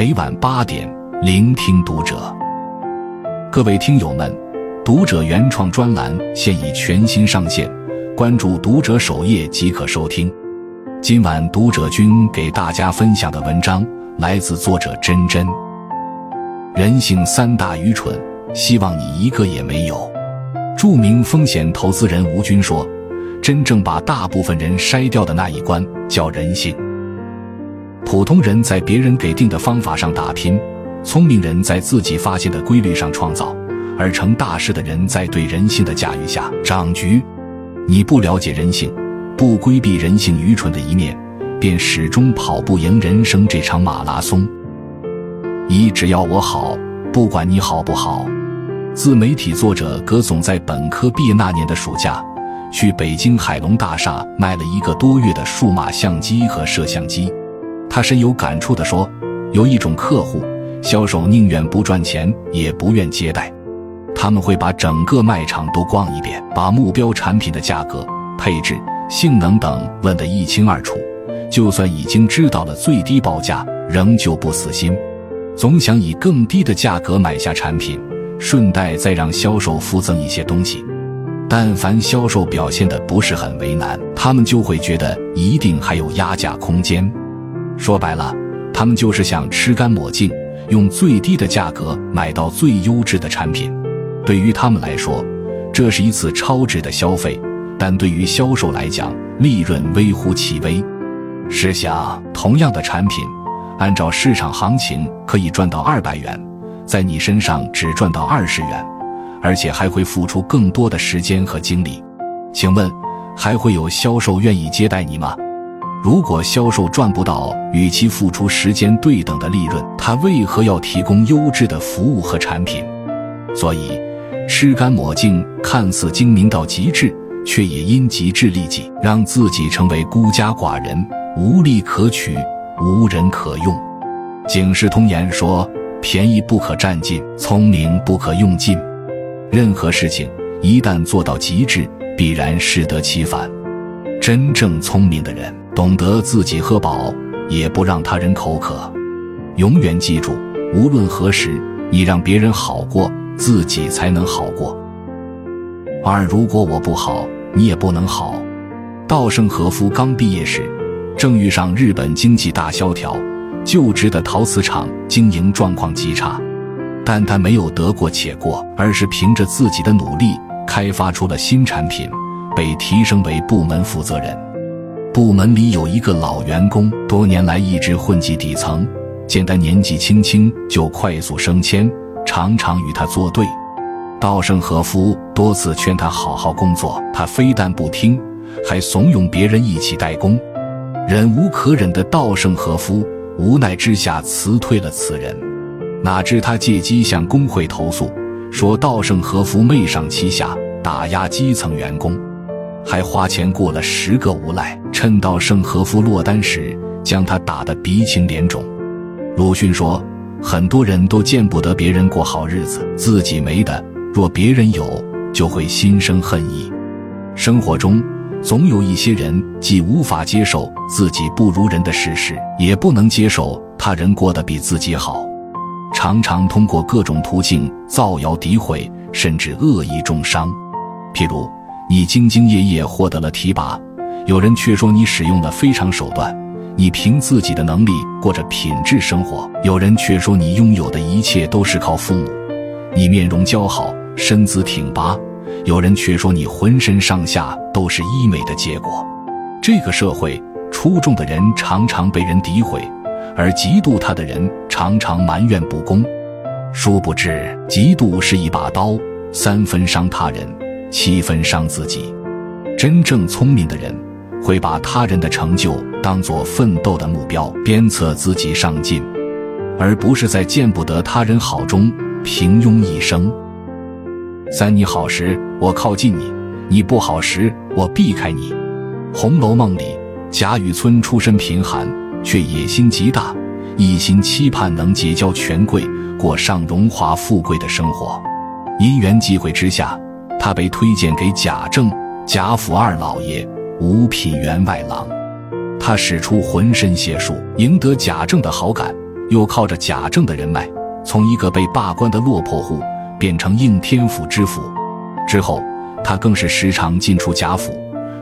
每晚八点，聆听读者。各位听友们，读者原创专栏现已全新上线，关注读者首页即可收听。今晚读者君给大家分享的文章来自作者真真。人性三大愚蠢，希望你一个也没有。著名风险投资人吴军说：“真正把大部分人筛掉的那一关叫人性。普通人在别人给定的方法上打拼，聪明人在自己发现的规律上创造，而成大事的人在对人性的驾驭下掌局。你不了解人性。”不规避人性愚蠢的一面，便始终跑不赢人生这场马拉松。一，只要我好，不管你好不好。自媒体作者葛总在本科毕业那年的暑假，去北京海龙大厦卖了一个多月的数码相机和摄像机。他深有感触地说：“有一种客户，销售宁愿不赚钱，也不愿接待。他们会把整个卖场都逛一遍，把目标产品的价格、配置。”性能等问得一清二楚，就算已经知道了最低报价，仍旧不死心，总想以更低的价格买下产品，顺带再让销售附赠一些东西。但凡销售表现的不是很为难，他们就会觉得一定还有压价空间。说白了，他们就是想吃干抹净，用最低的价格买到最优质的产品。对于他们来说，这是一次超值的消费。但对于销售来讲，利润微乎其微。试想，同样的产品，按照市场行情可以赚到二百元，在你身上只赚到二十元，而且还会付出更多的时间和精力。请问，还会有销售愿意接待你吗？如果销售赚不到与其付出时间对等的利润，他为何要提供优质的服务和产品？所以，吃干抹净看似精明到极致。却也因极致利己，让自己成为孤家寡人，无利可取，无人可用。警世通言说：“便宜不可占尽，聪明不可用尽。任何事情一旦做到极致，必然适得其反。真正聪明的人，懂得自己喝饱，也不让他人口渴。永远记住，无论何时，你让别人好过，自己才能好过。”二，如果我不好，你也不能好。稻盛和夫刚毕业时，正遇上日本经济大萧条，就职的陶瓷厂经营状况极差，但他没有得过且过，而是凭着自己的努力开发出了新产品，被提升为部门负责人。部门里有一个老员工，多年来一直混迹底层，见他年纪轻轻就快速升迁，常常与他作对。稻盛和夫多次劝他好好工作，他非但不听，还怂恿别人一起代工。忍无可忍的稻盛和夫无奈之下辞退了此人。哪知他借机向工会投诉，说稻盛和夫媚上欺下，打压基层员工，还花钱雇了十个无赖，趁稻盛和夫落单时将他打得鼻青脸肿。鲁迅说：“很多人都见不得别人过好日子，自己没的。”若别人有，就会心生恨意。生活中总有一些人，既无法接受自己不如人的事实，也不能接受他人过得比自己好，常常通过各种途径造谣诋毁，甚至恶意重伤。譬如，你兢兢业业获得了提拔，有人却说你使用了非常手段；你凭自己的能力过着品质生活，有人却说你拥有的一切都是靠父母；你面容姣好。身姿挺拔，有人却说你浑身上下都是医美的结果。这个社会，出众的人常常被人诋毁，而嫉妒他的人常常埋怨不公。殊不知，嫉妒是一把刀，三分伤他人，七分伤自己。真正聪明的人，会把他人的成就当作奋斗的目标，鞭策自己上进，而不是在见不得他人好中平庸一生。三，你好时我靠近你，你不好时我避开你。《红楼梦》里，贾雨村出身贫寒，却野心极大，一心期盼能结交权贵，过上荣华富贵的生活。因缘际会之下，他被推荐给贾政，贾府二老爷，五品员外郎。他使出浑身解数，赢得贾政的好感，又靠着贾政的人脉，从一个被罢官的落魄户变成应天府知府。之后，他更是时常进出贾府，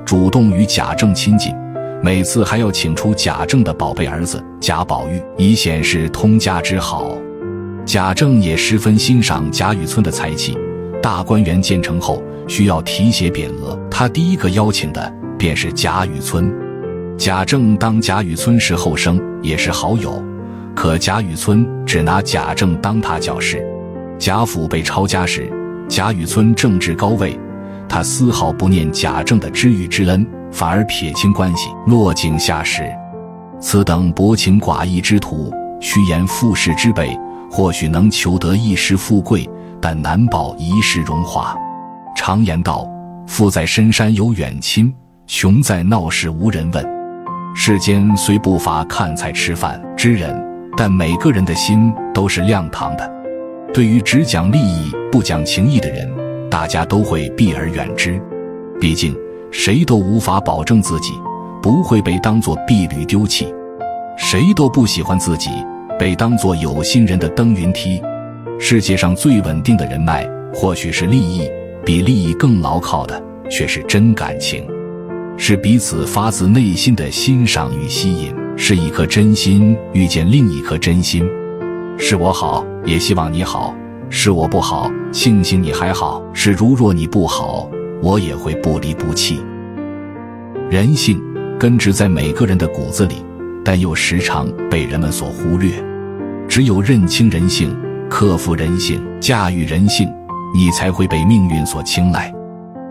主动与贾政亲近，每次还要请出贾政的宝贝儿子贾宝玉，以显示通家之好。贾政也十分欣赏贾雨村的才气。大观园建成后，需要题写匾额，他第一个邀请的便是贾雨村。贾政当贾雨村是后生，也是好友，可贾雨村只拿贾政当踏脚石。贾府被抄家时，贾雨村政治高位，他丝毫不念贾政的知遇之恩，反而撇清关系，落井下石。此等薄情寡义之徒，虚言附势之辈，或许能求得一时富贵。但难保一世荣华。常言道：“富在深山有远亲，穷在闹市无人问。”世间虽不乏看菜吃饭之人，但每个人的心都是亮堂的。对于只讲利益不讲情义的人，大家都会避而远之。毕竟，谁都无法保证自己不会被当作婢女丢弃，谁都不喜欢自己被当作有心人的登云梯。世界上最稳定的人脉，或许是利益，比利益更牢靠的，却是真感情，是彼此发自内心的欣赏与吸引，是一颗真心遇见另一颗真心。是我好，也希望你好；是我不好，庆幸你还好；是如若你不好，我也会不离不弃。人性根植在每个人的骨子里，但又时常被人们所忽略。只有认清人性。克服人性，驾驭人性，你才会被命运所青睐。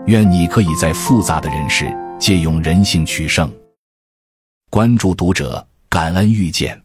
愿你可以在复杂的人世借用人性取胜。关注读者，感恩遇见。